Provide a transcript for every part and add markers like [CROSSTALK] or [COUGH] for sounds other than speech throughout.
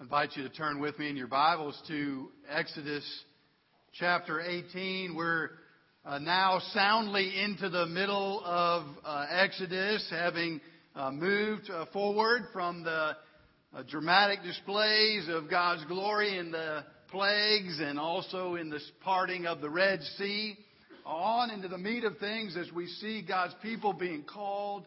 I invite you to turn with me in your Bibles to Exodus chapter 18. We're uh, now soundly into the middle of uh, Exodus, having uh, moved uh, forward from the uh, dramatic displays of God's glory in the plagues and also in the parting of the Red Sea, on into the meat of things as we see God's people being called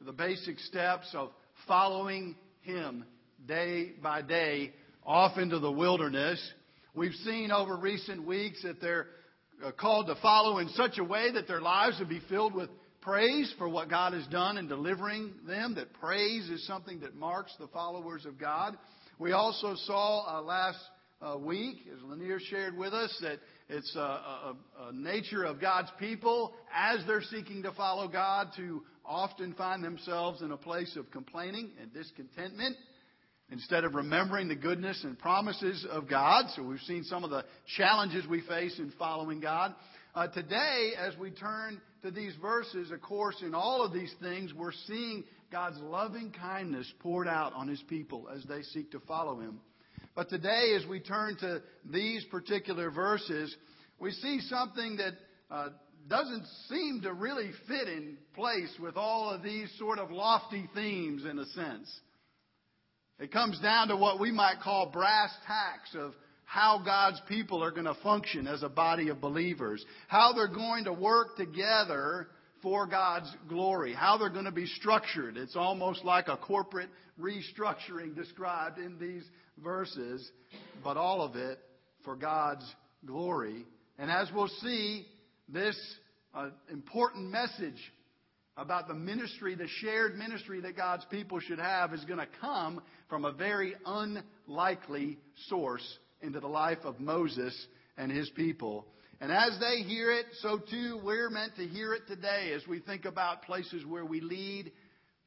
to the basic steps of following Him day by day off into the wilderness. We've seen over recent weeks that they're uh, called to follow in such a way that their lives would be filled with praise for what God has done in delivering them, that praise is something that marks the followers of God. We also saw uh, last uh, week, as Lanier shared with us, that it's a, a, a nature of God's people as they're seeking to follow God to often find themselves in a place of complaining and discontentment instead of remembering the goodness and promises of God. So we've seen some of the challenges we face in following God. Uh, today, as we turn to these verses, of course, in all of these things, we're seeing God's loving kindness poured out on His people as they seek to follow Him. But today, as we turn to these particular verses, we see something that uh, doesn't seem to really fit in place with all of these sort of lofty themes in a sense. It comes down to what we might call brass tacks of how God's people are going to function as a body of believers, how they're going to work together for God's glory, how they're going to be structured. It's almost like a corporate restructuring described in these verses, but all of it for God's glory. And as we'll see, this uh, important message about the ministry, the shared ministry that God's people should have, is going to come from a very unlikely source into the life of Moses and his people. And as they hear it, so too we're meant to hear it today as we think about places where we lead,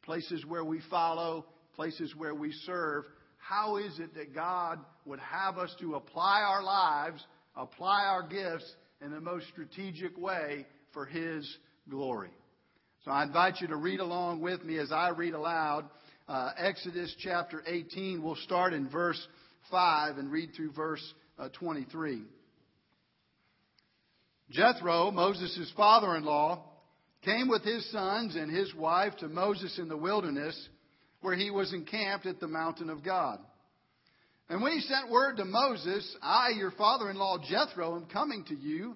places where we follow, places where we serve. How is it that God would have us to apply our lives, apply our gifts in the most strategic way for His glory? So I invite you to read along with me as I read aloud uh, Exodus chapter 18. We'll start in verse 5 and read through verse uh, 23. Jethro, Moses' father in law, came with his sons and his wife to Moses in the wilderness, where he was encamped at the mountain of God. And when he sent word to Moses, I, your father in law Jethro, am coming to you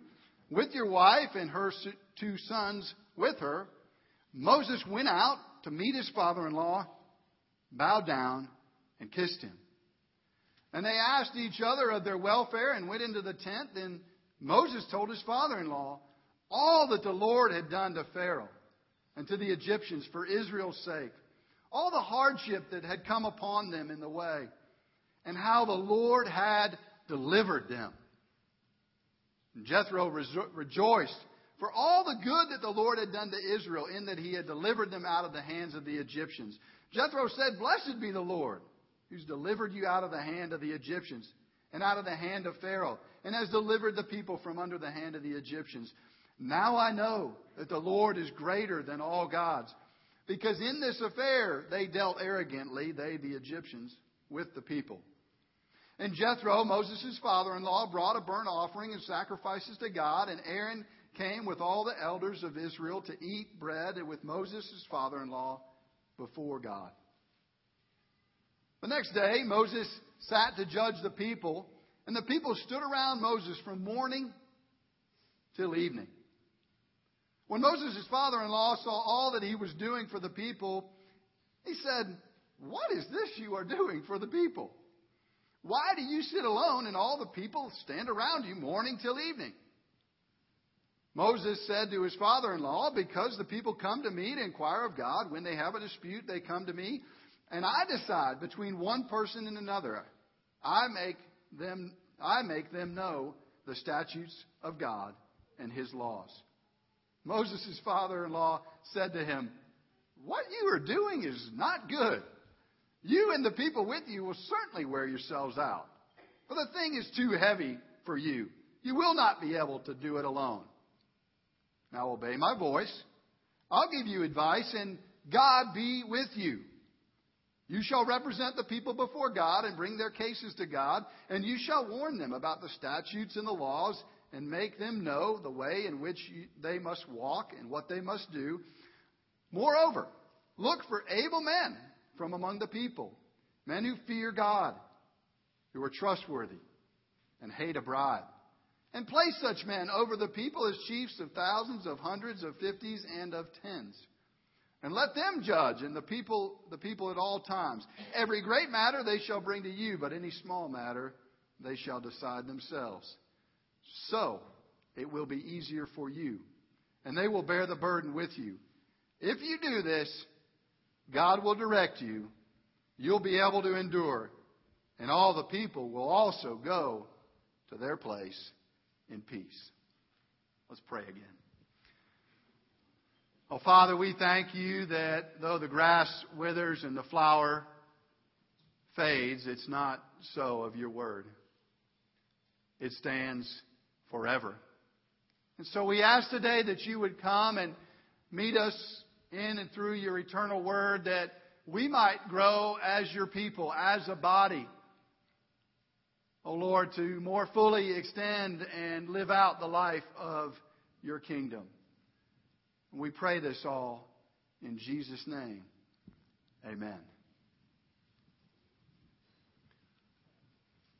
with your wife and her two sons with her. Moses went out to meet his father in law, bowed down, and kissed him. And they asked each other of their welfare and went into the tent. Then Moses told his father in law all that the Lord had done to Pharaoh and to the Egyptians for Israel's sake, all the hardship that had come upon them in the way, and how the Lord had delivered them. And Jethro rejoiced for all the good that the Lord had done to Israel in that he had delivered them out of the hands of the Egyptians. Jethro said, Blessed be the Lord, who's delivered you out of the hand of the Egyptians and out of the hand of Pharaoh, and has delivered the people from under the hand of the Egyptians. Now I know that the Lord is greater than all gods, because in this affair they dealt arrogantly, they, the Egyptians, with the people. And Jethro, Moses' father in law, brought a burnt offering and sacrifices to God, and Aaron came with all the elders of Israel to eat bread with Moses, his father in law, before God. The next day, Moses sat to judge the people, and the people stood around Moses from morning till evening. When Moses' his father in law saw all that he was doing for the people, he said, What is this you are doing for the people? Why do you sit alone and all the people stand around you morning till evening? Moses said to his father in law, Because the people come to me to inquire of God, when they have a dispute, they come to me, and I decide between one person and another. I make them, I make them know the statutes of God and his laws. Moses' father in law said to him, What you are doing is not good. You and the people with you will certainly wear yourselves out. For the thing is too heavy for you. You will not be able to do it alone. Now obey my voice. I'll give you advice, and God be with you. You shall represent the people before God and bring their cases to God, and you shall warn them about the statutes and the laws and make them know the way in which they must walk and what they must do. Moreover, look for able men from among the people, men who fear God, who are trustworthy and hate a bribe. And place such men over the people as chiefs of thousands, of hundreds, of fifties, and of tens. And let them judge, and the people, the people at all times. Every great matter they shall bring to you, but any small matter they shall decide themselves. So it will be easier for you, and they will bear the burden with you. If you do this, God will direct you. You'll be able to endure, and all the people will also go to their place in peace. Let's pray again. Oh, Father, we thank you that though the grass withers and the flower fades, it's not so of your word. It stands forever. And so we ask today that you would come and meet us in and through your eternal word that we might grow as your people, as a body. Oh Lord, to more fully extend and live out the life of your kingdom. We pray this all in Jesus' name. Amen.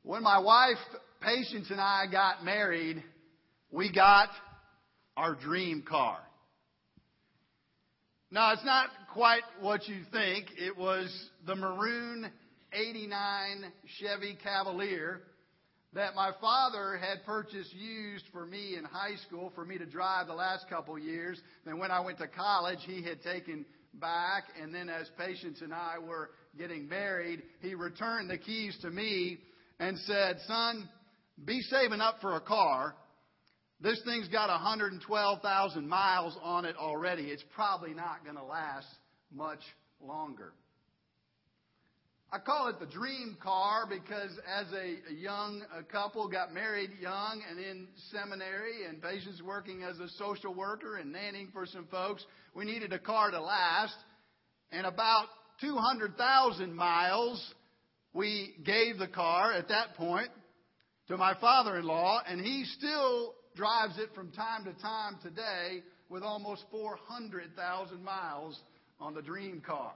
When my wife, Patience, and I got married, we got our dream car. Now, it's not quite what you think. It was the maroon 89 Chevy Cavalier that my father had purchased used for me in high school for me to drive the last couple years. Then when I went to college, he had taken back. And then as Patience and I were getting married, he returned the keys to me and said, son, be saving up for a car. This thing's got 112,000 miles on it already. It's probably not going to last much longer. I call it the dream car because as a, young couple got married young and in seminary and Patience working as a social worker and nannying for some folks, we needed a car to last. And about 200,000 miles we gave the car at that point to my father-in-law and he still drives it from time to time today with almost 400,000 miles on the dream car.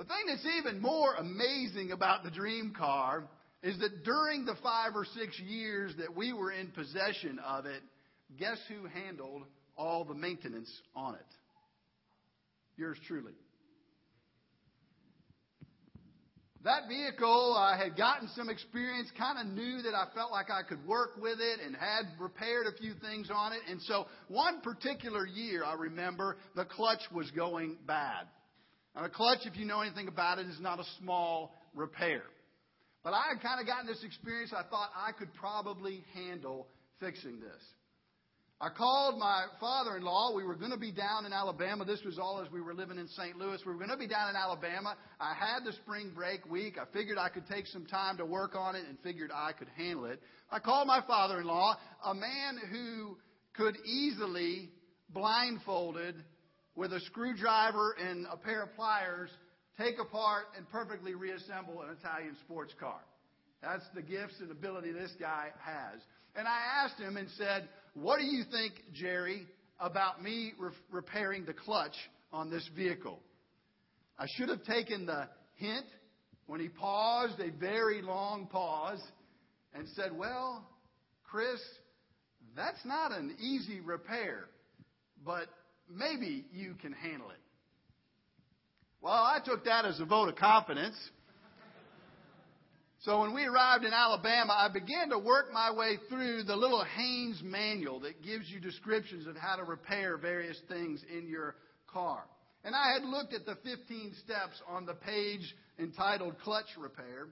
The thing that's even more amazing about the dream car is that during the five or six years that we were in possession of it, guess who handled all the maintenance on it? Yours truly. That vehicle, I had gotten some experience, kind of knew that I felt like I could work with it and had repaired a few things on it. And so one particular year, I remember, the clutch was going bad. Now, a clutch, if you know anything about it, is not a small repair. But I had kind of gotten this experience. I thought I could probably handle fixing this. I called my father in law. We were going to be down in Alabama. This was all as we were living in St. Louis. We were going to be down in Alabama. I had the spring break week. I figured I could take some time to work on it and figured I could handle it. I called my father in law, a man who could easily, blindfolded, with a screwdriver and a pair of pliers, take apart and perfectly reassemble an Italian sports car. That's the gifts and ability this guy has. And I asked him and said, What do you think, Jerry, about me re- repairing the clutch on this vehicle? I should have taken the hint when he paused, a very long pause, and said, Well, Chris, that's not an easy repair, but maybe you can handle it. Well, I took that as a vote of confidence. So when we arrived in Alabama, I began to work my way through the little Haynes manual that gives you descriptions of how to repair various things in your car. And I had looked at the 15 steps on the page entitled Clutch Repair.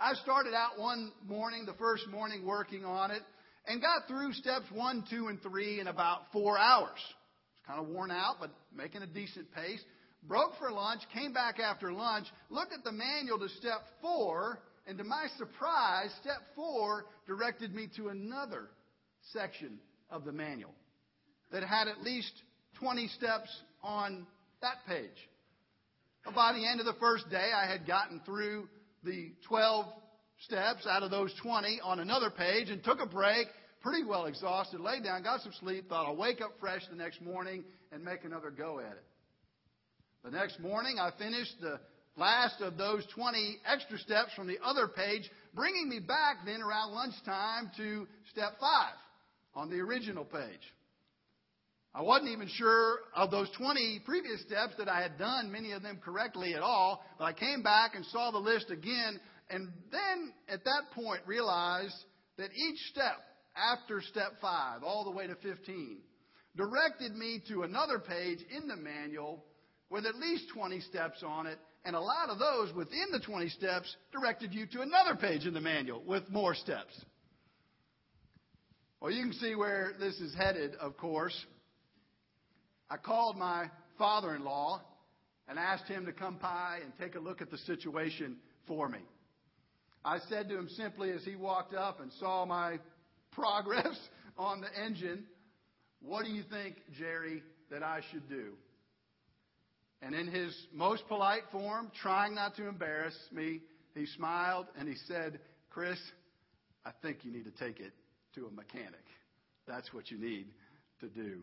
I started out one morning, the first morning working on it, and got through steps one, two, and three in about four hours kind of worn out, but making a decent pace. Broke for lunch, came back after lunch, looked at the manual to step four, and to my surprise, step four directed me to another section of the manual that had at least 20 steps on that page. By the end of the first day, I had gotten through the 12 steps out of those 20 on another page and took a break, pretty well exhausted, laid down, got some sleep, thought I'll wake up fresh the next morning and make another go at it. The next morning, I finished the last of those 20 extra steps from the other page, bringing me back then around lunchtime to step 5 on the original page. I wasn't even sure of those 20 previous steps that I had done many of them correctly at all, but I came back and saw the list again, and then at that point realized that each step after step 5, all the way to 15, directed me to another page in the manual with at least 20 steps on it, and a lot of those within the 20 steps directed you to another page in the manual with more steps. Well, you can see where this is headed, of course. I called my father in law and asked him to come by and take a look at the situation for me. I said to him simply as he walked up and saw my progress on the engine, What do you think, Jerry, that I should do? And in his most polite form, trying not to embarrass me, he smiled and he said, Chris, I think you need to take it to a mechanic. That's what you need to do.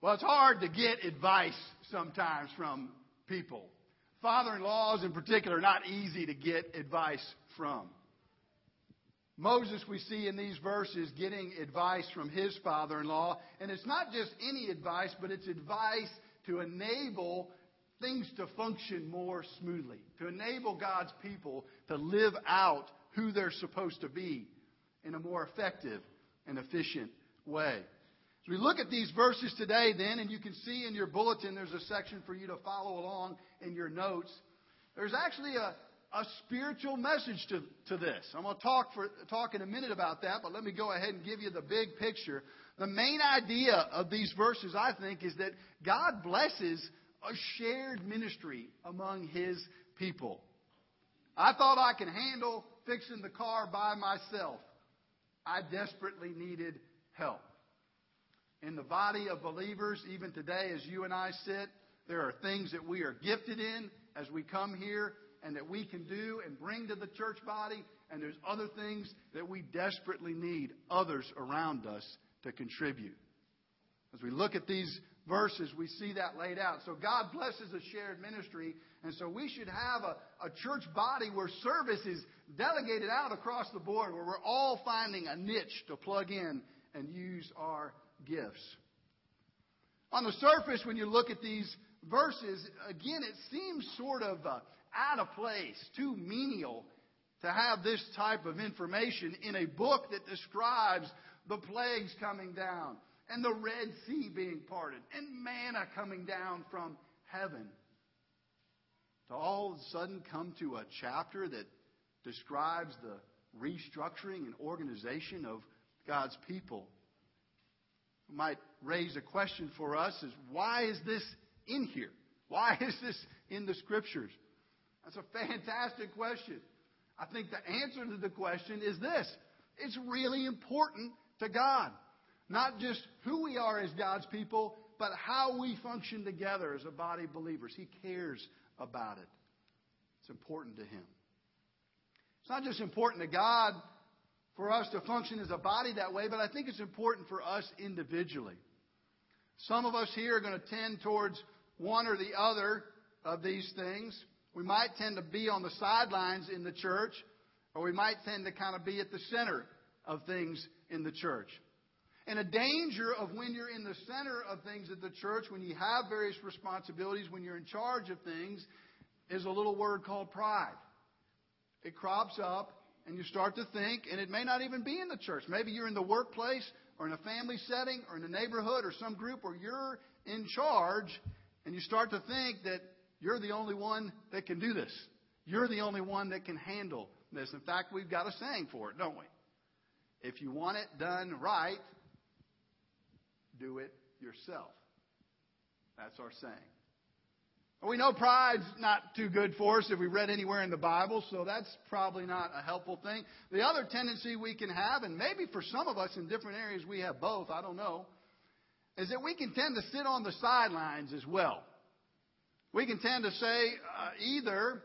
Well, it's hard to get advice sometimes from people. Father in laws, in particular, are not easy to get advice from. Moses, we see in these verses, getting advice from his father in law. And it's not just any advice, but it's advice to enable things to function more smoothly, to enable God's people to live out who they're supposed to be in a more effective and efficient way. As we look at these verses today, then, and you can see in your bulletin, there's a section for you to follow along in your notes. There's actually a, a spiritual message to, to this. I'm going to talk, for, talk in a minute about that, but let me go ahead and give you the big picture. The main idea of these verses, I think, is that God blesses a shared ministry among His people. I thought I could handle fixing the car by myself. I desperately needed help in the body of believers, even today as you and I sit, there are things that we are gifted in as we come here and that we can do and bring to the church body. And there's other things that we desperately need others around us to contribute. As we look at these verses, we see that laid out. So God blesses a shared ministry, and so we should have a, a church body where service is delegated out across the board, where we're all finding a niche to plug in and use our gifts. On the surface, when you look at these verses, again, it seems sort of uh, out of place, too menial to have this type of information in a book that describes the plagues coming down and the Red Sea being parted and manna coming down from heaven. To all of a sudden come to a chapter that describes the restructuring and organization of God's people might raise a question for us is why is this in here? Why is this in the scriptures? That's a fantastic question. I think the answer to the question is this. It's really important to God. Not just who we are as God's people, but how we function together as a body of believers. He cares about it. It's important to Him. It's not just important to God for us to function as a body that way, but I think it's important for us individually. Some of us here are going to tend towards one or the other of these things. We might tend to be on the sidelines in the church, or we might tend to kind of be at the center of things in the church. And a danger of when you're in the center of things at the church, when you have various responsibilities, when you're in charge of things, is a little word called pride. It crops up and you start to think, and it may not even be in the church. Maybe you're in the workplace or in a family setting or in a neighborhood or some group where you're in charge, and you start to think that you're the only one that can do this. You're the only one that can handle this. In fact, we've got a saying for it, don't we? If you want it done right, do it yourself. That's our saying. We know pride's not too good for us if we read anywhere in the Bible, so that's probably not a helpful thing. The other tendency we can have, and maybe for some of us in different areas we have both, I don't know, is that we can tend to sit on the sidelines as well. We can tend to say uh, either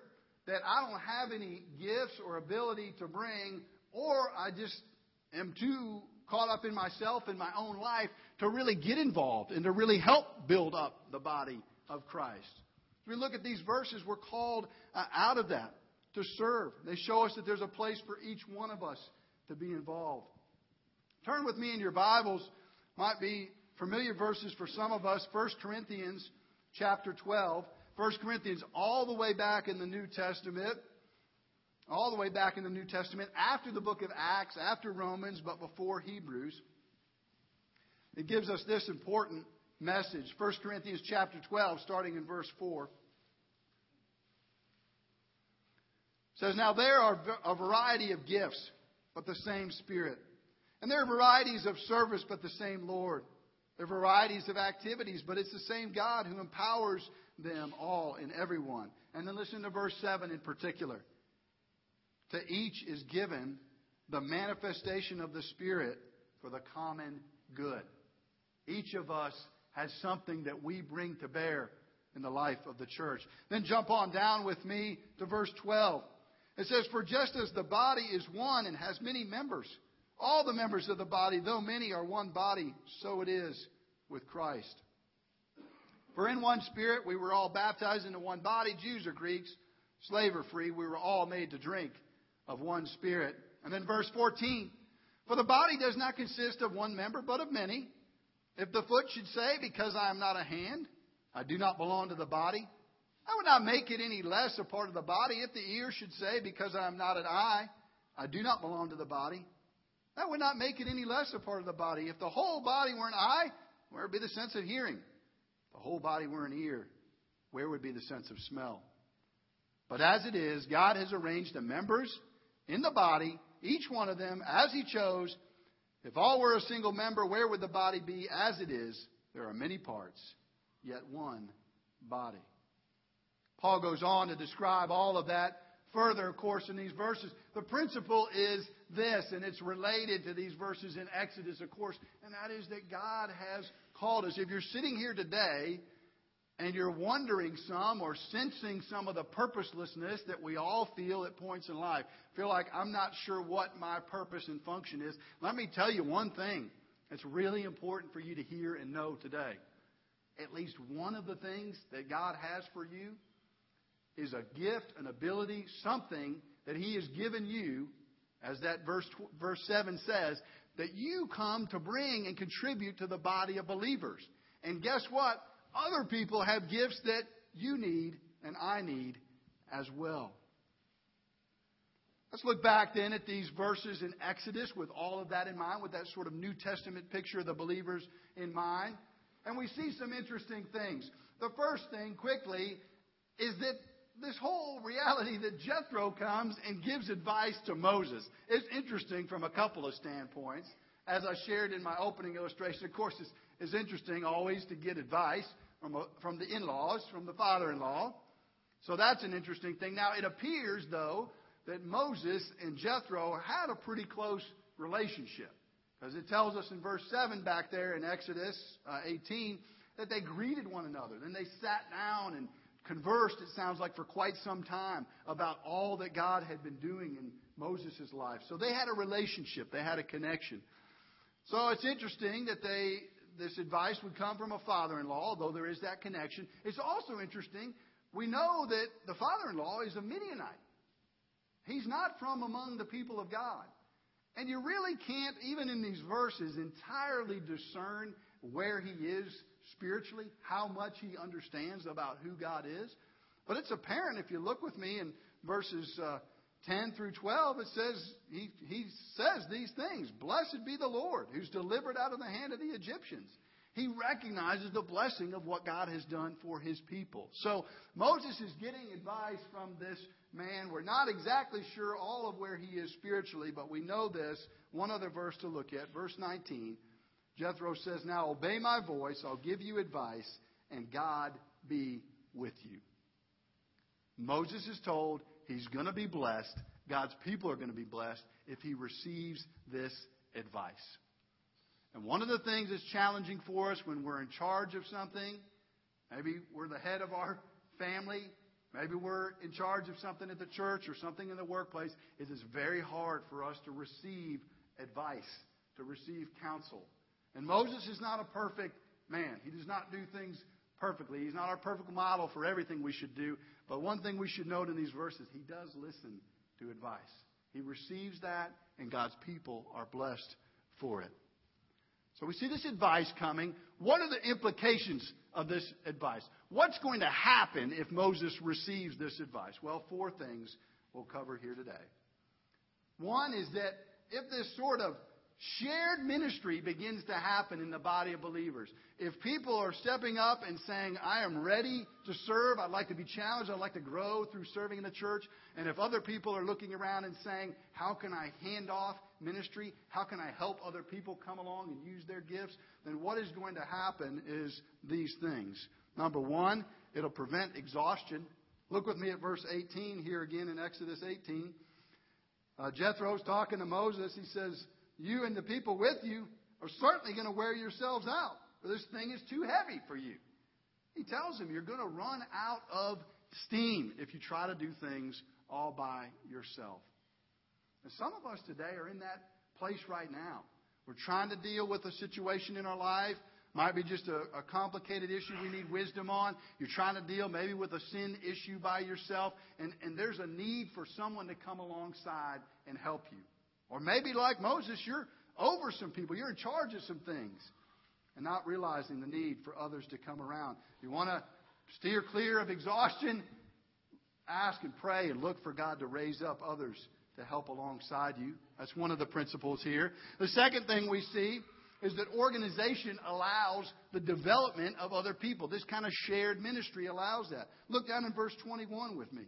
that I don't have any gifts or ability to bring, or I just am too caught up in myself and my own life to really get involved and to really help build up the body of Christ. As we look at these verses, we're called uh, out of that to serve. They show us that there's a place for each one of us to be involved. Turn with me in your Bibles, might be familiar verses for some of us, 1 Corinthians chapter 12. 1 Corinthians all the way back in the New Testament all the way back in the New Testament, after the book of Acts, after Romans, but before Hebrews. It gives us this important message. 1 Corinthians chapter 12, starting in verse 4. says, Now there are a variety of gifts, but the same Spirit. And there are varieties of service, but the same Lord. There are varieties of activities, but it's the same God who empowers them all and everyone. And then listen to verse 7 in particular. To each is given the manifestation of the Spirit for the common good. Each of us has something that we bring to bear in the life of the church. Then jump on down with me to verse 12. It says, For just as the body is one and has many members, all the members of the body, though many, are one body, so it is with Christ. For in one spirit we were all baptized into one body, Jews or Greeks, slave or free, we were all made to drink of one Spirit. And then verse 14 For the body does not consist of one member, but of many. If the foot should say, Because I am not a hand, I do not belong to the body, I would not make it any less a part of the body. If the ear should say, Because I am not an eye, I do not belong to the body, that would not make it any less a part of the body. If the whole body were an eye, where would be the sense of hearing? The whole body were an ear, where would be the sense of smell? But as it is, God has arranged the members in the body, each one of them as he chose. If all were a single member, where would the body be as it is? There are many parts, yet one body. Paul goes on to describe all of that further, of course, in these verses. The principle is this, and it's related to these verses in Exodus, of course, and that is that God has called us. If you're sitting here today and you're wondering some or sensing some of the purposelessness that we all feel at points in life, feel like I'm not sure what my purpose and function is, let me tell you one thing that's really important for you to hear and know today. At least one of the things that God has for you is a gift, an ability, something that He has given you, as that verse, verse 7 says, that you come to bring and contribute to the body of believers. And guess what? Other people have gifts that you need and I need as well. Let's look back then at these verses in Exodus with all of that in mind, with that sort of New Testament picture of the believers in mind. And we see some interesting things. The first thing, quickly, is that this whole reality that Jethro comes and gives advice to Moses is interesting from a couple of standpoints. As I shared in my opening illustration, of course, it's, it's interesting always to get advice from, a, from the in laws, from the father in law. So that's an interesting thing. Now, it appears, though, that Moses and Jethro had a pretty close relationship. Because it tells us in verse 7 back there in Exodus uh, 18 that they greeted one another. Then they sat down and conversed, it sounds like, for quite some time about all that God had been doing in Moses' life. So they had a relationship, they had a connection. So it's interesting that they this advice would come from a father in law, although there is that connection. It's also interesting, we know that the father in law is a Midianite. He's not from among the people of God. And you really can't, even in these verses, entirely discern where he is spiritually, how much he understands about who God is. But it's apparent if you look with me in verses uh, 10 through 12, it says, he, he says these things Blessed be the Lord, who's delivered out of the hand of the Egyptians. He recognizes the blessing of what God has done for his people. So Moses is getting advice from this man. We're not exactly sure all of where he is spiritually, but we know this. One other verse to look at, verse 19. Jethro says, Now obey my voice, I'll give you advice, and God be with you. Moses is told He's going to be blessed. God's people are going to be blessed if he receives this advice. And one of the things that's challenging for us when we're in charge of something, maybe we're the head of our family, maybe we're in charge of something at the church or something in the workplace, is it is very hard for us to receive advice, to receive counsel. And Moses is not a perfect man. He does not do things perfectly. He's not our perfect model for everything we should do. But one thing we should note in these verses, he does listen to advice. He receives that, and God's people are blessed for it. So we see this advice coming. What are the implications of this advice? What's going to happen if Moses receives this advice? Well, four things we'll cover here today. One is that if this sort of shared ministry begins to happen in the body of believers. If people are stepping up and saying, I am ready to serve, I'd like to be challenged, I'd like to grow through serving in the church, and if other people are looking around and saying, How can I hand off ministry? How can I help other people come along and use their gifts? Then what is going to happen is these things. Number one, it'll prevent exhaustion. Look with me at verse 18 here again in Exodus 18. Uh, Jethro's talking to Moses. He says, you and the people with you are certainly going to wear yourselves out, for this thing is too heavy for you. He tells them you're going to run out of steam if you try to do things all by yourself. And some of us today are in that place right now. We're trying to deal with a situation in our life. Might be just a, a, complicated issue we need wisdom on. You're trying to deal maybe with a sin issue by yourself, and, and there's a need for someone to come alongside and help you. Or maybe, like Moses, you're over some people, you're in charge of some things, and not realizing the need for others to come around. You want to steer clear of exhaustion? Ask and pray and look for God to raise up others to help alongside you. That's one of the principles here. The second thing we see is that organization allows the development of other people. This kind of shared ministry allows that. Look down in verse 21 with me.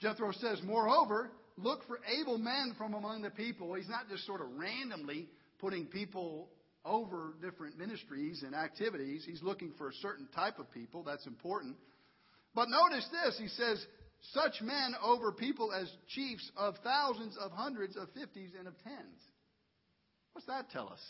Jethro says, Moreover, look for able men from among the people. He's not just sort of randomly putting people over different ministries and activities. He's looking for a certain type of people. That's important. But notice this. He says, such men over people as chiefs of thousands, of hundreds, of fifties, and of tens. What's that tell us?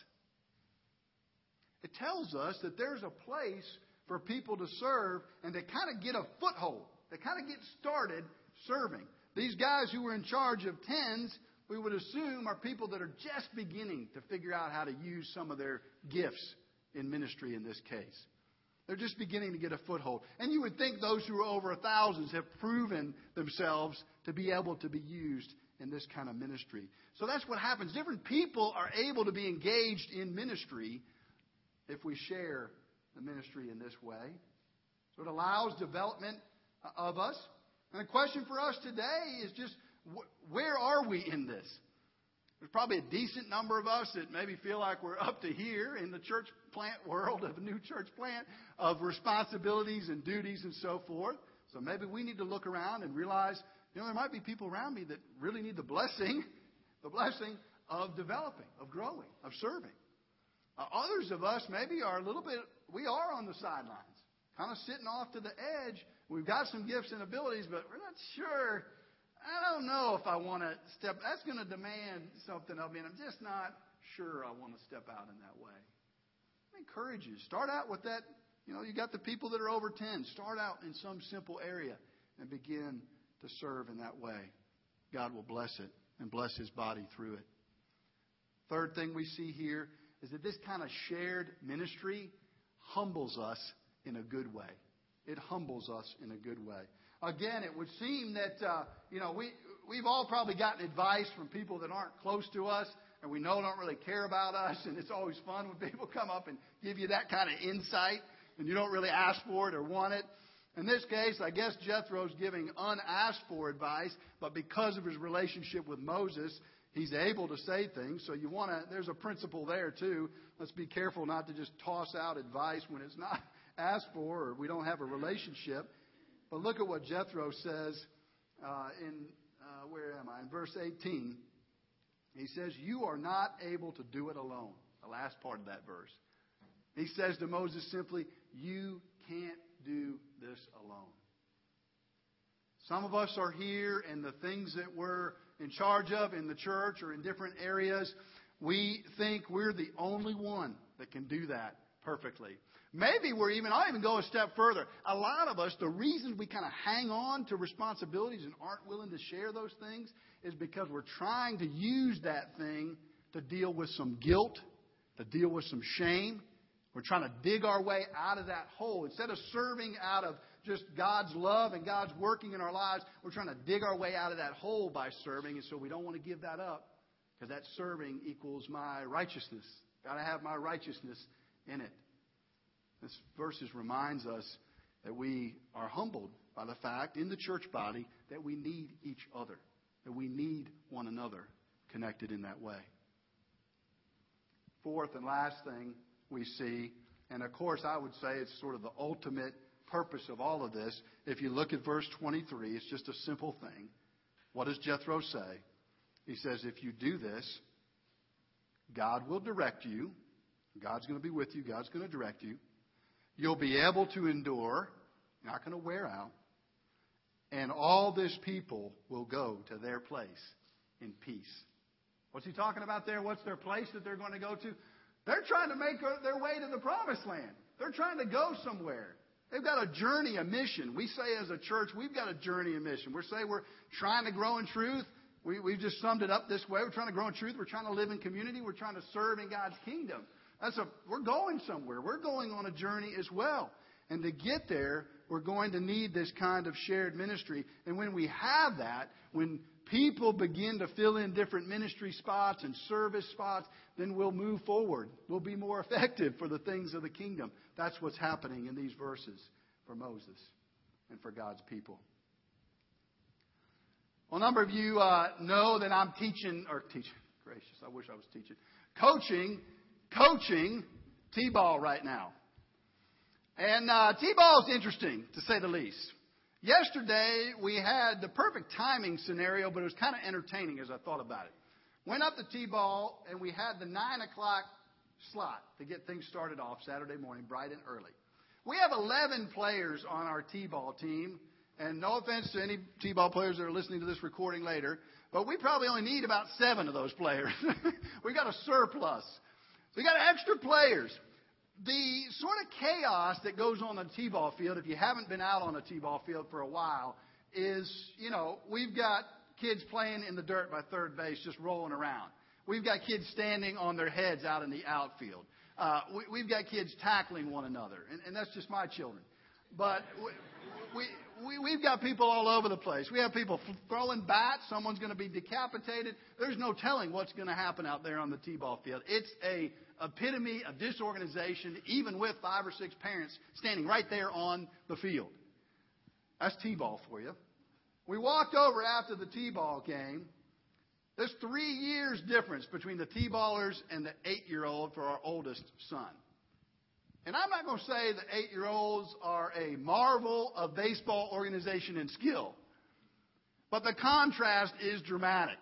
It tells us that there's a place for people to serve and to kind of get a foothold, to kind of get started serving. These guys who were in charge of tens, we would assume, are people that are just beginning to figure out how to use some of their gifts in ministry in this case. They're just beginning to get a foothold. And you would think those who are over thousands have proven themselves to be able to be used in this kind of ministry. So that's what happens. Different people are able to be engaged in ministry if we share the ministry in this way. So it allows development of us. And the question for us today is just where are we in this? There's probably a decent number of us that maybe feel like we're up to here in the church plant world of a new church plant of responsibilities and duties and so forth. So maybe we need to look around and realize, you know, there might be people around me that really need the blessing, [LAUGHS] the blessing of developing, of growing, of serving. Uh, others of us maybe are a little bit, we are on the sidelines, kind of sitting off to the edge We've got some gifts and abilities, but we're not sure. I don't know if I want to step. That's going to demand something of me, and I'm just not sure I want to step out in that way. I encourage you. Start out with that. You know, you got the people that are over 10. Start out in some simple area and begin to serve in that way. God will bless it and bless his body through it. Third thing we see here is that this kind of shared ministry humbles us in a good way it humbles us in a good way. Again, it would seem that, uh, you know, we, we've all probably gotten advice from people that aren't close to us and we know don't really care about us. And it's always fun when people come up and give you that kind of insight and you don't really ask for it or want it. In this case, I guess Jethro's giving unasked for advice, but because of his relationship with Moses, he's able to say things. So you want to, there's a principle there too. Let's be careful not to just toss out advice when it's not asked for or we don't have a relationship. But look at what Jethro says uh, in, uh, where am I? In verse 18. He says, You are not able to do it alone. The last part of that verse. He says to Moses simply, You can't do this alone. Some of us are here, and the things that we're in charge of in the church or in different areas we think we're the only one that can do that perfectly. Maybe we're even, I'll even go a step further. A lot of us, the reason we kind of hang on to responsibilities and aren't willing to share those things is because we're trying to use that thing to deal with some guilt, to deal with some shame. We're trying to dig our way out of that hole. Instead of serving out of just God's love and God's working in our lives, we're trying to dig our way out of that hole by serving, and so we don't want to give that up because that serving equals my righteousness. Got to have my righteousness in it. This verses reminds us that we are humbled by the fact in the church body that we need each other, that we need one another connected in that way. Fourth and last thing we see, and of course I would say it's sort of the ultimate purpose of all of this. If you look at verse 23, it's just a simple thing. What does Jethro say? He says, If you do this, God will direct you. God's going to be with you. God's going to direct you. You'll be able to endure, not going to wear out. And all this people will go to their place in peace. What's he talking about there? What's their place that they're going to go to? They're trying to make their way to the promised land. They're trying to go somewhere. They've got a journey, a mission. We say as a church, we've got a journey, a mission. We say we're trying to grow in truth. We, we've just summed it up this way. We're trying to grow in truth. We're trying to live in community. We're trying to serve in God's kingdom. That's a, we're going somewhere. We're going on a journey as well. And to get there, we're going to need this kind of shared ministry. And when we have that, when people begin to fill in different ministry spots and service spots, then we'll move forward. We'll be more [LAUGHS] effective for the things of the kingdom. That's what's happening in these verses for Moses and for God's people. Well, a number of you uh, know that I'm teaching, or teaching, [LAUGHS] gracious, I wish I was teaching, coaching, coaching T-ball right now. And uh, T-ball is interesting, to say the least. Yesterday, we had the perfect timing scenario, but it was kind of entertaining as I thought about it. Went up to T-ball, and we had the 9 o'clock slot to get things started off Saturday morning, bright and early. We have 11 players on our T-ball team, and no offense to any T-ball players that are listening to this recording later, but we probably only need about seven of those players. [LAUGHS] We've got a surplus. We got extra players. The sort of chaos that goes on the T-ball field, if you haven't been out on a T-ball field for a while, is, you know, we've got kids playing in the dirt by third base, just rolling around. We've got kids standing on their heads out in the outfield. Uh, we, have got kids tackling one another, and, and that's just my children. But we, we, we, we've got people all over the place. We have people throwing bats. Someone's going to be decapitated. There's no telling what's going to happen out there on the T-ball field. It's a epitome of disorganization, even with five or six parents standing right there on the field. That's T-ball for you. We walked over after the T-ball game. There's three years difference between the T-ballers and the eight-year-old for our oldest son. And I'm not going to say the eight year olds are a marvel of baseball organization and skill. But the contrast is dramatic.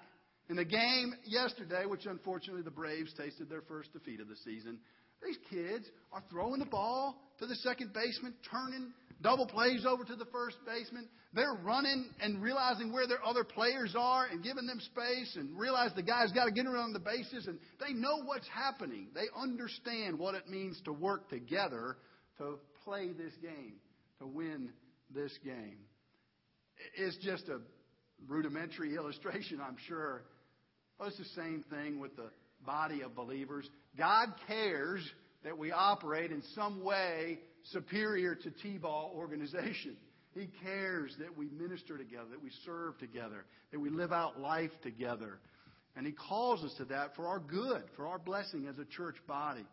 In the game yesterday, which unfortunately the Braves tasted their first defeat of the season, these kids are throwing the ball to the second baseman, turning double plays over to the first baseman. They're running and realizing where their other players are and giving them space and realize the guy's got to get around the bases and they know what's happening. They understand what it means to work together to play this game, to win this game. It's just a rudimentary [LAUGHS] illustration, I'm sure. Well, it's the same thing with the body of believers. God cares that we operate in some way superior to T-ball organization. He cares that we minister together, that we serve together, that we live out life together. And He calls us to that for our good, for our blessing as a church body.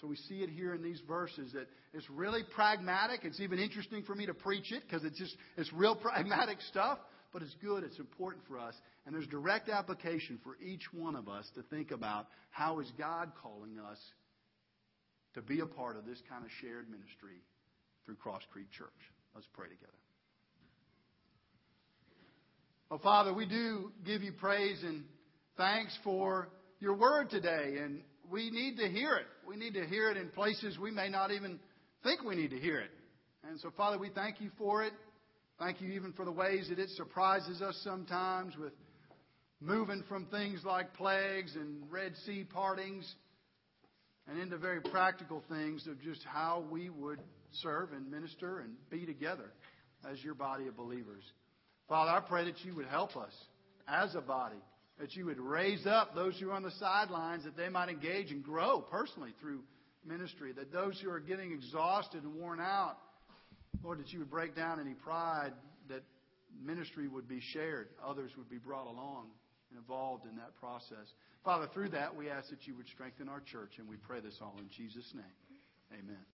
So we see it here in these verses that it's really pragmatic. It's even interesting for me to preach it because it's just it's real [LAUGHS] pragmatic stuff, but it's good. It's important for us. And there's direct application for each one of us to think about how is God calling us to be a part of this kind of shared ministry through Cross Creek Church. Let's pray together. Oh, Father, we do give you praise and thanks for your word today, and we need to hear it. We need to hear it in places we may not even think we need to hear it. And so, Father, we thank you for it. Thank you even for the ways that it surprises us sometimes with moving from things like plagues and Red Sea partings and into very practical things of just how we would serve and minister and be together as your body of believers. Father, I pray that you would help us as a body, that you would raise up those who are on the sidelines, that they might engage and grow personally through ministry, that those who are getting exhausted and worn out, Lord, that you would break down any pride, that ministry would be shared, others would be brought along and involved in that process. Father, through that, we ask that you would strengthen our church, and we pray this all in Jesus' name. Amen.